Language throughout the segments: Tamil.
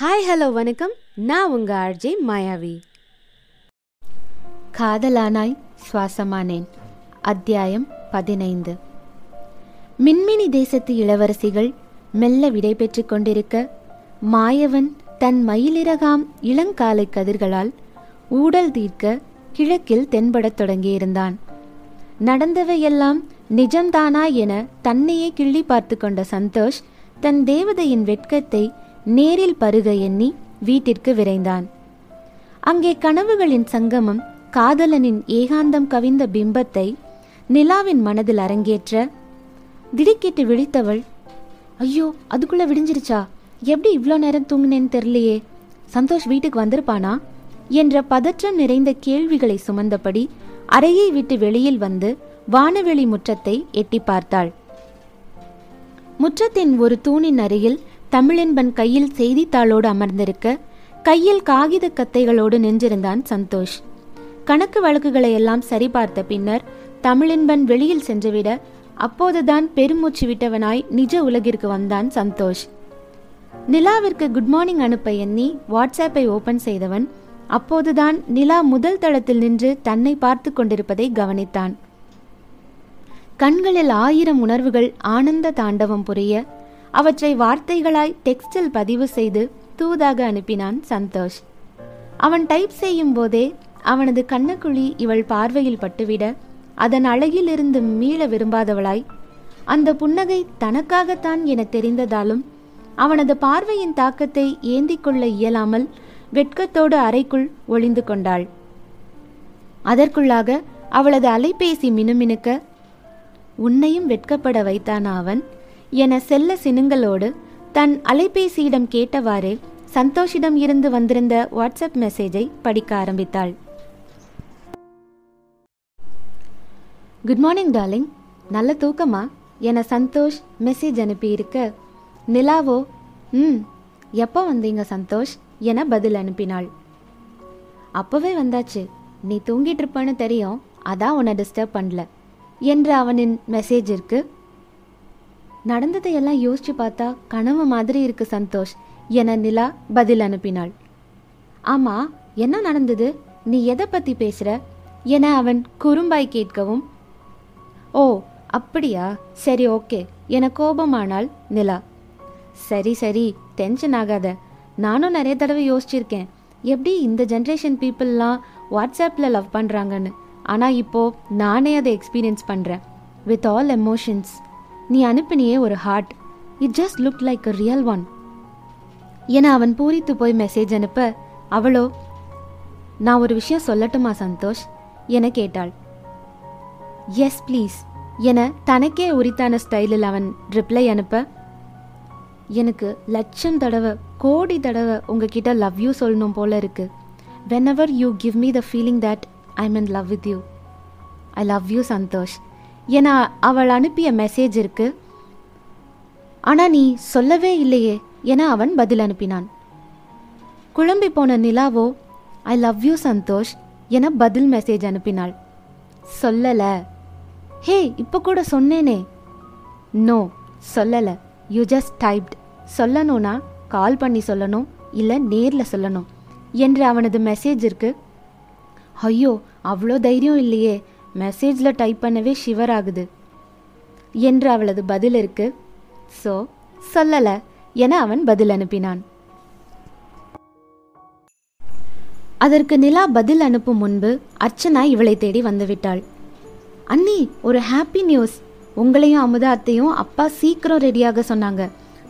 ஹாய் ஹலோ வணக்கம். நான் உங்க ஆர்ஜே மாயாவி. காதலானாய் சுவாசமானேன். அத்தியாயம் பதினைந்து. மின்மினி தேசத்து இளவரசிகள் மெல்ல விடைபெற்றுக் கொண்டிருக்க மாயவன் தன் மயிலிறகாம் இளங்காலை கதிர்களால் ஊடல் தீர்க்க கிழக்கில் தென்படத் தொடங்கியிருந்தான். நடந்தவையெல்லாம் நிஜம்தானா என தன்னையே கிள்ளி பார்த்து கொண்ட சந்தோஷ் தன் தேவதையின் வெட்கத்தை நேரில் பருக எண்ணி வீட்டிற்கு விரைந்தான். அங்கே கனவுகளின் சங்கமம் காதலனின் ஏகாந்தம் கவிந்த பிம்பத்தை நிலாவின் மனதில் அரங்கேற்ற திடுக்கிட்டு விழித்தவள் ஐயோ அதுக்குள்ள விடிஞ்சிருச்சா? எப்படி இவ்வளோ நேரம் தூங்கினேன்னு தெரியலையே? சந்தோஷ் வீட்டுக்கு வந்திருப்பானா? என்ற பதற்றம் நிறைந்த கேள்விகளை சுமந்தபடி அறையை விட்டு வெளியில் வந்து வானவெளி முற்றத்தை எட்டி பார்த்தாள். முற்றத்தின் ஒரு தூணின் அருகில் தமிழென்பன் கையில் செய்தித்தாளோடு அமர்ந்திருக்க கையில் காகித கத்தைகளோடு நின்றிருந்தான் சந்தோஷ். கணக்கு வழக்குகளை எல்லாம் சரிபார்த்த பின்னர் தமிழென்பன் வெளியில் சென்றுவிட அப்போதுதான் பெருமூச்சு விட்டவனாய் நிஜ உலகிற்கு வந்தான் சந்தோஷ். நிலாவிற்கு குட் மார்னிங் அனுப்ப எண்ணி வாட்ஸ்ஆப்பை ஓபன் செய்தவன் அப்போதுதான் நிலா முதல் தளத்தில் நின்று தன்னை பார்த்து கொண்டிருப்பதை கவனித்தான். கண்களில் ஆயிரம் உணர்வுகள் ஆனந்த தாண்டவம் புரிய அவற்றை வார்த்தைகளாய் டெக்ஸ்டில் பதிவு செய்து தூதாக அனுப்பினான் சந்தோஷ். அவன் டைப் செய்யும் போதே அவனது கண்ணக்குழி இவள் பார்வையில் பட்டுவிட அதன் அழகிலிருந்து மீள விரும்பாதவளாய் அந்த புன்னகை தனக்காகத்தான் என தெரிந்ததாலும் அவனது பார்வையின் தாக்கத்தை ஏந்திக் கொள்ள இயலாமல் வெட்கத்தோடு அறைக்குள் ஒளிந்து கொண்டாள். அதற்குள்ளாக அவளது அலைபேசி மினுமினுக்க உன்னையும் வெட்கப்பட வைத்தான் அவன்? என செல்ல சினுங்களோடு தன் அலைபேசியிடம் கேட்டவாறே சந்தோஷிடம் இருந்து வந்திருந்த வாட்ஸ்அப் மெசேஜை படிக்க ஆரம்பித்தாள். Good morning darling. நல்ல தூக்கமா? என சந்தோஷ் மெசேஜ் அனுப்பியிருக்க நிலாவோ ம் எப்போ வந்தீங்க சந்தோஷ்? என பதில் அனுப்பினாள். அப்போவே வந்தாச்சு. நீ தூங்கிட்டு இருப்பன்னு தெரியும். அதான் உன்னை டிஸ்டர்ப் பண்ணல. என்ற அவனின் மெசேஜிற்கு நடந்ததையெல்லாம் யோசிச்சு பார்த்தா கனவு மாதிரி இருக்கு சந்தோஷ் என நிலா பதில் அனுப்பினாள். ஆமா என்ன நடந்தது? நீ எதை பத்தி பேசுற? என அவன் குறும்பாய் கேட்கவும் ஓ அப்படியா? சரி ஓகே என கோபமானால் நிலா. சரி சரி டென்ஷன் ஆகாத. நானும் நிறைய தடவை யோசிச்சிருக்கேன். எப்படி இந்த ஜென்ரேஷன் பீப்புளெலாம் வாட்ஸ்அப்பில் லவ் பண்ணுறாங்கன்னு ஆனால் இப்போ நானே அதை எக்ஸ்பீரியன்ஸ் பண்ணுறேன் வித் ஆல் எமோஷன்ஸ் நீ அனுப்பினியே ஒரு heart it just look like a real one என அவன் பூரித்து போய் மெசேஜ் அனுப்ப அவளோ நான் ஒரு விஷயம் சொல்லட்டுமா சந்தோஷ்? என கேட்டாள். எஸ் ப்ளீஸ் என தனக்கே உரித்தான ஸ்டைலில் அவன் ரிப்ளை அனுப்ப எனக்கு லட்சம் தடவை கோடி தடவை உங்ககிட்ட லவ் யூ சொல்லணும் போல இருக்கு. Whenever you give me the feeling that I mean love with you I love you Santhosh. என அவள் அனுப்பிய மெசேஜ் இருக்கு. ஆனால் நீ சொல்லவே இல்லையே என அவன் பதில் அனுப்பினான். குழம்பி போன நிலாவோ ஐ லவ் யூ சந்தோஷ் என பதில் மெசேஜ் அனுப்பினாள். சொல்லல. ஹே இப்போ கூட சொன்னேனே. நோ சொல்லலை. யூ ஜஸ்ட் டைப்ட் சொல்லணும்னா கால் பண்ணி சொல்லணும் இல்லை நேரில் சொல்லணும் என்று அவனது மெசேஜ் இருக்கு. ஐயோ அவ்வளோ தைரியம் இல்லையே மெசேஜில் டைப் பண்ணவே ஷிவர் ஆகுது. என்று அவளது பதில் இருக்கு ஸோ சொல்லலை என அவன் பதில் அனுப்பினான். அதற்கு நிலா பதில் அனுப்பும் முன்பு அர்ச்சனா இவளை தேடி வந்துவிட்டாள். அண்ணி ஒரு ஹாப்பி நியூஸ் உங்களையும் அமுதா அத்தையும் அப்பா சீக்கிரம் ரெடியாக சொன்னாங்க.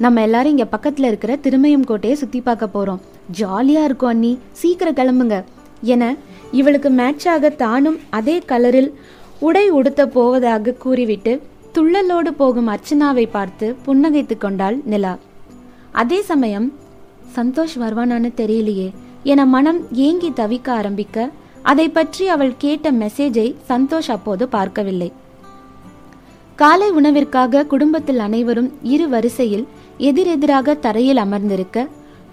நம்ம எல்லாரும் இங்கே பக்கத்தில் இருக்கிற திருமயம் கோட்டையை சுற்றி பார்க்க போகிறோம் ஜாலியாக இருக்கும் அண்ணி. சீக்கிரம் கிளம்புங்க என இவளுக்கு மேட்சாக தானும் அதே கலரில் உடை உடுத்த போவதாக கூறிவிட்டு துள்ளலோடு போகும் அர்ச்சனாவை பார்த்து புன்னகைத்து கொண்டாள் நிலா. அதே சமயம் சந்தோஷ் வருவானான்னு தெரியலையே. என மனம் ஏங்கி தவிக்க ஆரம்பிக்க அதை பற்றி அவள் கேட்ட மெசேஜை சந்தோஷ் அப்போது பார்க்கவில்லை. காலை உணவிற்காக குடும்பத்தில் அனைவரும் இரு வரிசையில் எதிரெதிராக தரையில் அமர்ந்திருக்க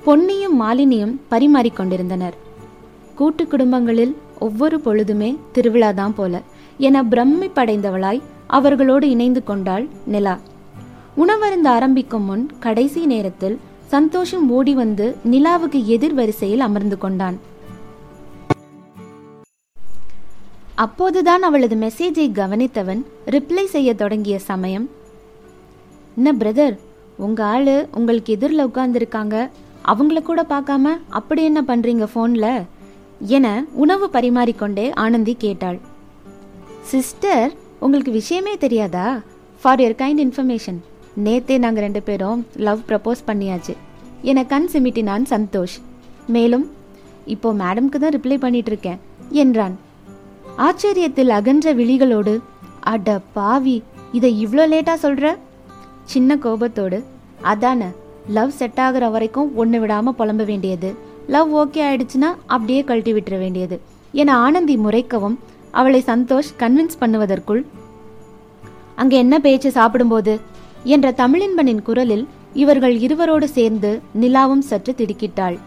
பொன்னியும் மாலினியும் பரிமாறிக்கொண்டிருந்தனர் கூட்டு குடும்பங்களில் ஒவ்வொரு பொழுதுமே திருவிழாதான் போல. என பிரமிப்படைந்தவளாய் அவர்களோடு இணைந்து கொண்டாள் நிலா. உணவருந்த ஆரம்பிக்கும் முன் கடைசி நேரத்தில் சந்தோஷம் ஓடி வந்து நிலாவுக்கு எதிர் வரிசையில் அமர்ந்து கொண்டான். அப்போதுதான் அவளது மெசேஜை கவனித்தவன் ரிப்ளை செய்ய தொடங்கிய சமயம் என்ன பிரதர் உங்க ஆளு உங்களுக்கு எதிரில் உட்கார்ந்துருக்காங்க. அவங்கள கூட பார்க்காம அப்படி என்ன பண்றீங்க ஃபோன்ல? என உணவு பரிமாறிக்கொண்டே ஆனந்தி கேட்டாள். சிஸ்டர் உங்களுக்கு விஷயமே தெரியாதா? ஃபார் யர் கைண்ட் இன்ஃபர்மேஷன் நேத்தே நாங்கள் ரெண்டு பேரும் லவ் ப்ரப்போஸ் பண்ணியாச்சு. என கண் சிமிட்டினான் சந்தோஷ். மேலும் இப்போ மேடம்க்கு தான் ரிப்ளை பண்ணிட்டு இருக்கேன் என்றான். ஆச்சரியத்தில் அகன்ற விழிகளோடு அட பாவி இதை இவ்வளோ லேட்டா சொல்ற? சின்ன கோபத்தோடு அதான லவ் செட் ஆகிற வரைக்கும் ஒன்று விடாம புலம்ப வேண்டியது. லவ் ஓகே ஆயிடுச்சுன்னா அப்படியே கழட்டி விட்டுற வேண்டியது. என ஆனந்தி முறைக்கவும் அவளை சந்தோஷ் கன்வின்ஸ் பண்ணுவதற்குள் அங்க என்ன பேச்சு சாப்பிடும்போது? என்ற தமிழின்பனின் குரலில் இவர்கள் இருவரோடு சேர்ந்து நிலாவும் சற்று திடுக்கிட்டாள்.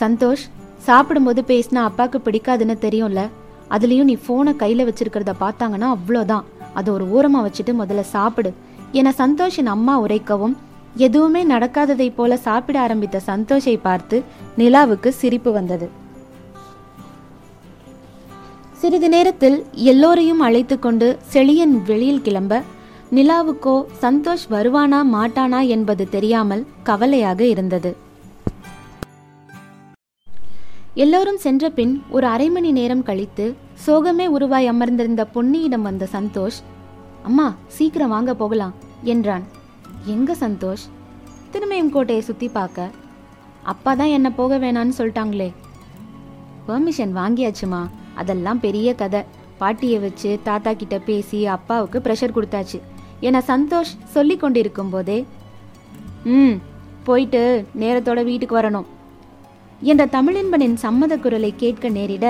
சந்தோஷ் சாப்பிடும்போது பேசினா அப்பாவுக்கு பிடிக்காதுன்னு தெரியும்ல? அதுலயும் நீ போனை கையில வச்சிருக்கிறத பார்த்தாங்கன்னா அவ்வளோதான். அதை ஒரு ஓரமாக வச்சுட்டு முதல்ல சாப்பிடு. என சந்தோஷின் அம்மா உரைக்கவும் எதுவுமே நடக்காததைப் போல சாப்பிட ஆரம்பித்த சந்தோஷை பார்த்து நிலாவுக்கு சிரிப்பு வந்தது. சிறிது நேரத்தில் எல்லோரையும் அழைத்து கொண்டு செழியன் வெளியில் கிளம்ப நிலாவுக்கோ சந்தோஷ் வருவானா மாட்டானா என்பது தெரியாமல் கவலையாக இருந்தது. எல்லோரும் சென்ற பின் ஒரு அரை மணி நேரம் கழித்து சோகமே உருவாய் அமர்ந்திருந்த பொன்னியிடம் வந்த சந்தோஷ் அம்மா சீக்கிரம் வாங்க போகலாம் என்றான். எங்க சந்தோஷ்? திருமயம் கோட்டையை சுத்தி பார்க்க. அப்பா தான் என்ன போக வேணான்னு சொல்லிட்டாங்களே. பெர்மிஷன் வாங்கியாச்சுமா? அதெல்லாம் பெரிய கதை. பாட்டியை வச்சு தாத்தா கிட்ட பேசி அப்பாவுக்கு ப்ரெஷர் கொடுத்தாச்சு. என சந்தோஷ் சொல்லி கொண்டிருக்கும் போதே ம் போயிட்டு நேரத்தோட வீட்டுக்கு வரணும். என்ற தமிழின்பனின் சம்மத குரலை கேட்க நேரிட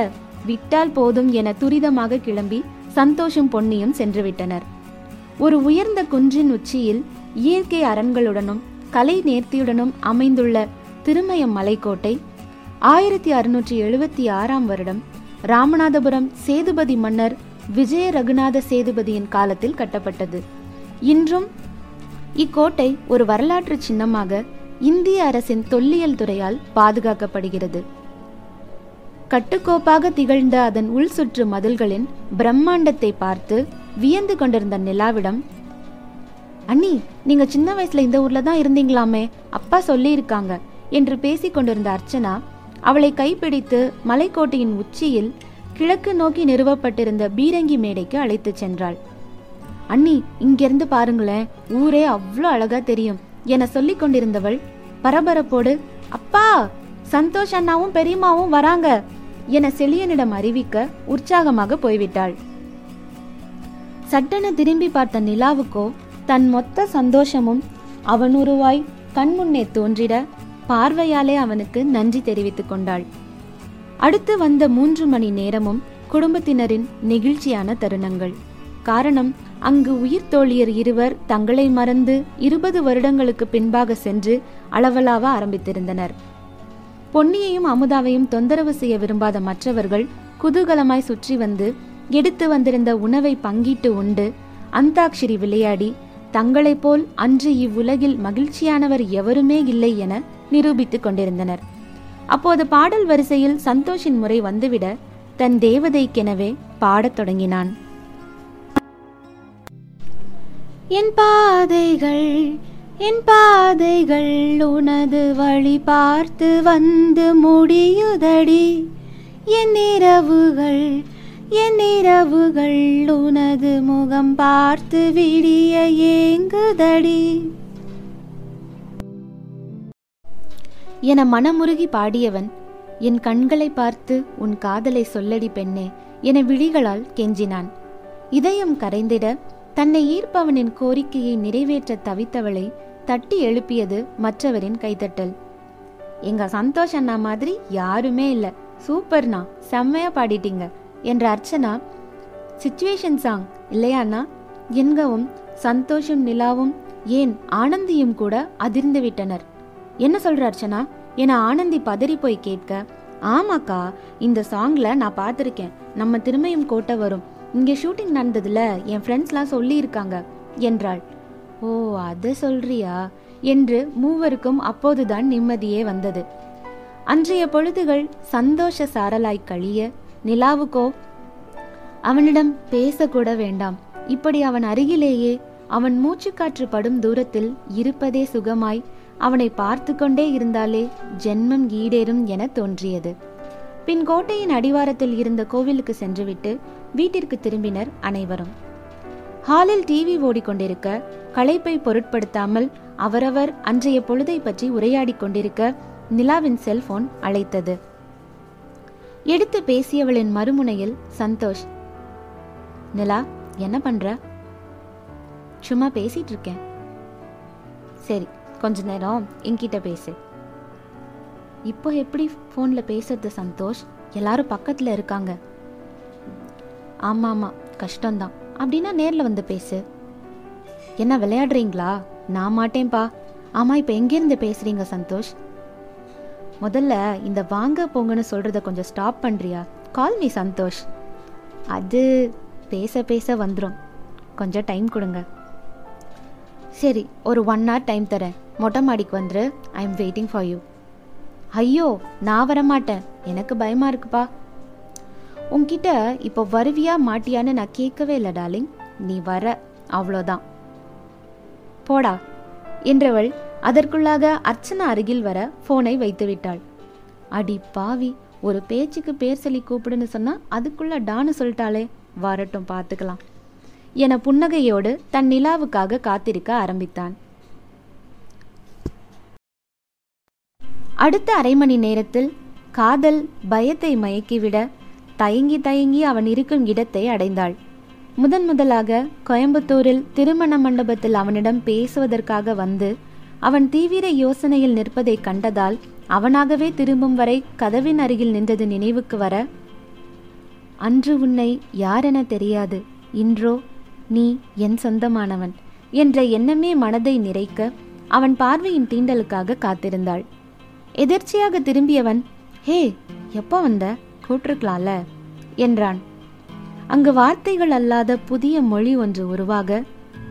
விட்டால் போதும் என துரிதமாக கிளம்பி சந்தோஷும் பொன்னியும் சென்று விட்டனர். ஒரு உயர்ந்த குன்றின் உச்சியில் இயற்கை அரண்களுடனும் கலை நேர்த்தியுடனும் அமைந்துள்ள திருமயம் மலைக்கோட்டை ஆயிரத்தி அறுநூற்றி எழுபத்தி ஆறாம் வருடம் ராமநாதபுரம் சேதுபதி மன்னர் விஜய ரகுநாத சேதுபதியின் காலத்தில் கட்டப்பட்டது. இன்றும் இக்கோட்டை ஒரு வரலாற்று சின்னமாக இந்திய அரசின் தொல்லியல் துறையால் பாதுகாக்கப்படுகிறது. கட்டுக்கோப்பாக திகழ்ந்த அதன் உள்சுற்று மதில்களின் பிரம்மாண்டத்தை பார்த்து வியந்து கொண்டிருந்த நிலாவிடம் அண்ணி நீங்க சின்ன வயசுல இந்த ஊர்ல தான் இருந்தீங்களாமே அப்பா சொல்லியிருக்காங்க என்று பேசிக் கொண்டிருந்த அர்ச்சனா அவளை கைப்பிடித்து மலைக்கோட்டையின் உச்சியில் கிழக்கு நோக்கி நிறுவப்பட்டிருந்த பீரங்கி மேடைக்கு அழைத்துச் சென்றாள். அண்ணி இங்கிருந்து பாருங்களேன் ஊரே அவ்வளோ அழகா தெரியும் என சொல்லிக் கொண்டிருந்தவள் பரபரப்போடு அப்பா சந்தோஷ் அண்ணாவும் பெரியம்மாவும் வராங்க என செழியனிடம் அறிவிக்க உற்சாகமாக போய்விட்டாள். சட்டென திரும்பி பார்த்த நிலாவுக்கோ தன் மொத்த சந்தோஷமும் அவனுருவாய் கண்முன்னே தோன்றிட பார்வையாலே அவனுக்கு நன்றி தெரிவித்துக் கொண்டாள். அடுத்து வந்த மூன்று மணி நேரமும் குடும்பத்தினரின் நெகிழ்ச்சியான தருணங்கள். காரணம் அங்கு உயிர் தோழியர் இருவர் தங்களை மறந்து இருபது வருடங்களுக்கு பின்பாக சென்று அளவலாவ ஆரம்பித்திருந்தனர். பொன்னியையும் அமுதாவையும் தொந்தரவு செய்ய விரும்பாத மற்றவர்கள் குதூகலமாய் சுற்றி வந்து எடுத்து வந்திருந்த உணவை பங்கிட்டு உண்டு அந்தாக்ஷரி விளையாடி தங்களைப் போல் அன்று இவ்வுலகில் மகிழ்ச்சியானவர் எவருமே இல்லை என நிரூபித்துக் கொண்டிருந்தனர். அப்போது பாடல் வரிசையில் சந்தோஷின் முறை வந்துவிட தன் தேவதைக்கெனவே பாடத் தொடங்கினான். என் பாதைகள் என் பாதைகள் உனது வழி பார்த்து வந்து முடியுதடி. என் இரவுகள் என் இரவுகள் உனது முகம் பார்த்து விடிய ஏங்குதடி. என மனமுருகி பாடியவன் என் கண்களை பார்த்து உன் காதலை சொல்லடி பெண்ணே என விழிகளால் கெஞ்சினான். இதயம் கரைந்திட தன்னை ஈர்ப்பவனின் கோரிக்கையை நிறைவேற்ற தவித்தவளை தட்டி எழுப்பியது மற்றவரின் கைத்தட்டல் எங்க சந்தோஷ் அண்ணா மாதிரி யாருமே இல்ல. சூப்பர்ண்ணா செம்மையா பாடிட்டீங்க. என்ற அர்ச்சனா சிச்சுவேஷன் சாங் இல்லையாண்ணா? என்கவும் சந்தோஷம் நிலாவும் ஏன் ஆனந்தியும் கூட அதிர்ந்து விட்டனர். என்ன சொல்ற அர்ச்சனா? என ஆனந்தி பதறி போய் கேட்க ஆமாக்கா இந்த சாங்ல நான் பார்த்துருக்கேன். நம்ம திருமையும் கோட்டை வரும். இங்கே ஷூட்டிங் நடந்ததுல என் ஃப்ரெண்ட்ஸ்லாம் சொல்லியிருக்காங்க என்றாள். ஓ அதை சொல்றியா? என்று மூவருக்கும் அப்போதுதான் நிம்மதியே வந்தது. அன்றைய பொழுதுகள் சந்தோஷ சாரலாய் கழிய நிலாவுக்கோ? அவனிடம் பேசக்கூட வேண்டாம். இப்படி அவன் அருகிலேயே அவன் மூச்சுக்காற்று படும் தூரத்தில் இருப்பதே சுகமாய் அவனை பார்த்து கொண்டே இருந்தாலே ஜென்மம் ஈடேறும் என தோன்றியது. பின் கோட்டையின் அடிவாரத்தில் இருந்த கோவிலுக்கு சென்றுவிட்டு வீட்டிற்கு திரும்பினர் அனைவரும். ஹாலில் டிவி ஓடிக்கொண்டிருக்க களைப்பை பொருட்படுத்தாமல் அவரவர் அன்றைய பொழுதை பற்றி உரையாடிக் கொண்டிருக்க நிலாவின் செல்போன் அழைத்தது. எடுத்து பேசியவளின் மறுமுனையில் சந்தோஷ் நிலா என்ன பண்ற? சும்மா பேசிட்டு இருக்கேன். சரி கொஞ்ச நேரம் என்கிட்ட பேசு. இப்போ எப்படி ஃபோனில் பேசுறது சந்தோஷ்? எல்லாரும் பக்கத்தில் இருக்காங்க. ஆமாம் ஆமாம் கஷ்டம்தான். அப்படின்னா நேரில் வந்து பேசு. என்ன விளையாடுறீங்களா? நான் மாட்டேன்பா. ஆமாம் இப்போ எங்கேருந்து பேசுகிறீங்க சந்தோஷ்? முதல்ல இந்த வாங்க போங்கன்னு சொல்கிறத கொஞ்சம் ஸ்டாப் பண்ணுறியா கால் மீ சந்தோஷ். அது பேச பேச வந்துடும் கொஞ்சம் டைம் கொடுங்க. சரி ஒரு ஒன் ஹவர் டைம் தரேன். மொட்டை மாடிக்கு வந்துரு. I am waiting for you ஐயோ நான் வர மாட்டேன் எனக்கு பயமாக இருக்குப்பா. உன்கிட்ட இப்போ வருவியா மாட்டியான்னு நான் கேட்கவே இல்லை டார்லிங் நீ வர. அவ்வளோதான். போடா. என்றவள் அதற்குள்ளாக அர்ச்சனா அருகில் வர போனை வைத்து விட்டாள் அடி பாவி ஒரு பேச்சுக்கு பேர் சொல்லி கூப்பிடுன்னு சொன்னா அதுக்குள்ள டான்னு சொல்லிட்டாளே வரட்டும் பார்த்துக்கலாம் என புன்னகையோடு தன் நிலாவுக்காக காத்திருக்க ஆரம்பித்தான். அடுத்த அரை மணி நேரத்தில் காதல் பயத்தை மயக்கிவிட தயங்கி தயங்கி அவன் இருக்கும் இடத்தை அடைந்தாள். முதன் முதலாக கோயம்புத்தூரில் திருமண மண்டபத்தில் அவனிடம் பேசுவதற்காக வந்து அவன் தீவிர யோசனையில் நிற்பதை கண்டதால் அவனாகவே திரும்பும் வரை கதவின் அருகில் நின்றது நினைவுக்கு வர அன்று உன்னை யாரென தெரியாது. இன்றோ நீ என் சொந்தமானவன் என்ற எண்ணமே மனதை நிறைக்க அவன் பார்வையின் தீண்டலுக்காக காத்திருந்தாள். எதிர்ச்சியாக திரும்பியவன் ஹே எப்போ வந்த? கூட்டிருக்கலாம்ல என்றான். அங்கு வார்த்தைகள் அல்லாத புதிய மொழி ஒன்று உருவாக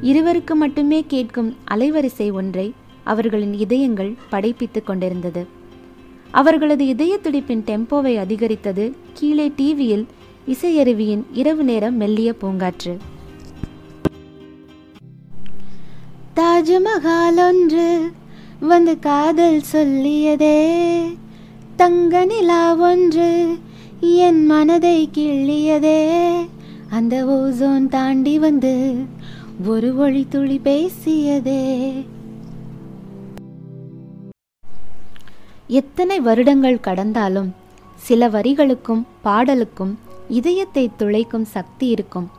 இருவருக்கு மட்டுமே கேட்கும் அலைவரிசை ஒன்றை அவர்களின் இதயங்கள் படைப்பித்துக் கொண்டிருந்தது. அவர்களது இதய துடிப்பின் டெம்போவை அதிகரித்தது கீழே டிவியில் இசையருவியின் இரவு நேரம் மெல்லிய பூங்காற்று. தாஜ்மஹால் ஒன்று வந்து காதல் சொல்லியதே. தங்க நிலா ஒன்று என் மனதை கிள்ளியதே. அந்த ஓசோன் தாண்டி வந்து ஒரு ஒளி துளி பேசியதே. எத்தனை வருடங்கள் கடந்தாலும் சில வரிகளுக்கும் பாடலுக்கும் இதயத்தை துளைக்கும் சக்தி இருக்கும்.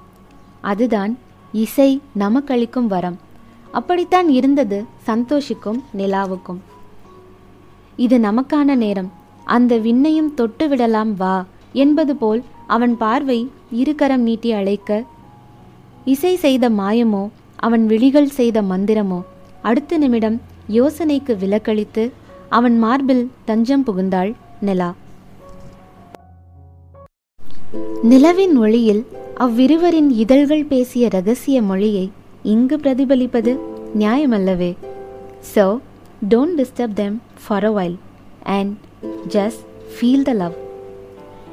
அதுதான் இசை நமக்களிக்கும் வரம். அப்படித்தான் இருந்தது சந்தோஷிக்கும் நிலாவுக்கும். இது நமக்கான நேரம். அந்த விண்ணையும் தொட்டு விடலாம் வா என்பது போல் அவன் பார்வை இருகரம் நீட்டி அழைக்க இசை செய்த மாயமோ அவன் விழிகள் செய்த மந்திரமோ அடுத்த நிமிடம் யோசனைக்கு விலக்களித்து அவன் மார்பில் தஞ்சம் புகுந்தாள் நிலா. நிலவின் ஒளியில் அவ்விருவரின் இதழ்கள் பேசிய ரகசிய மொழியை இங்கு பிரதிபலிப்பது நியாயமல்லவே. So don't disturb them for a while and just feel the love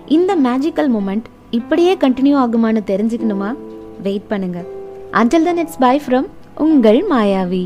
இந்த மேஜிக்கல் மூமெண்ட் இப்படியே கண்டினியூ ஆகுமான்னு தெரிஞ்சுக்கணுமா? வெயிட் பண்ணுங்க. Until then it's bye from உங்கள் மாயாவி.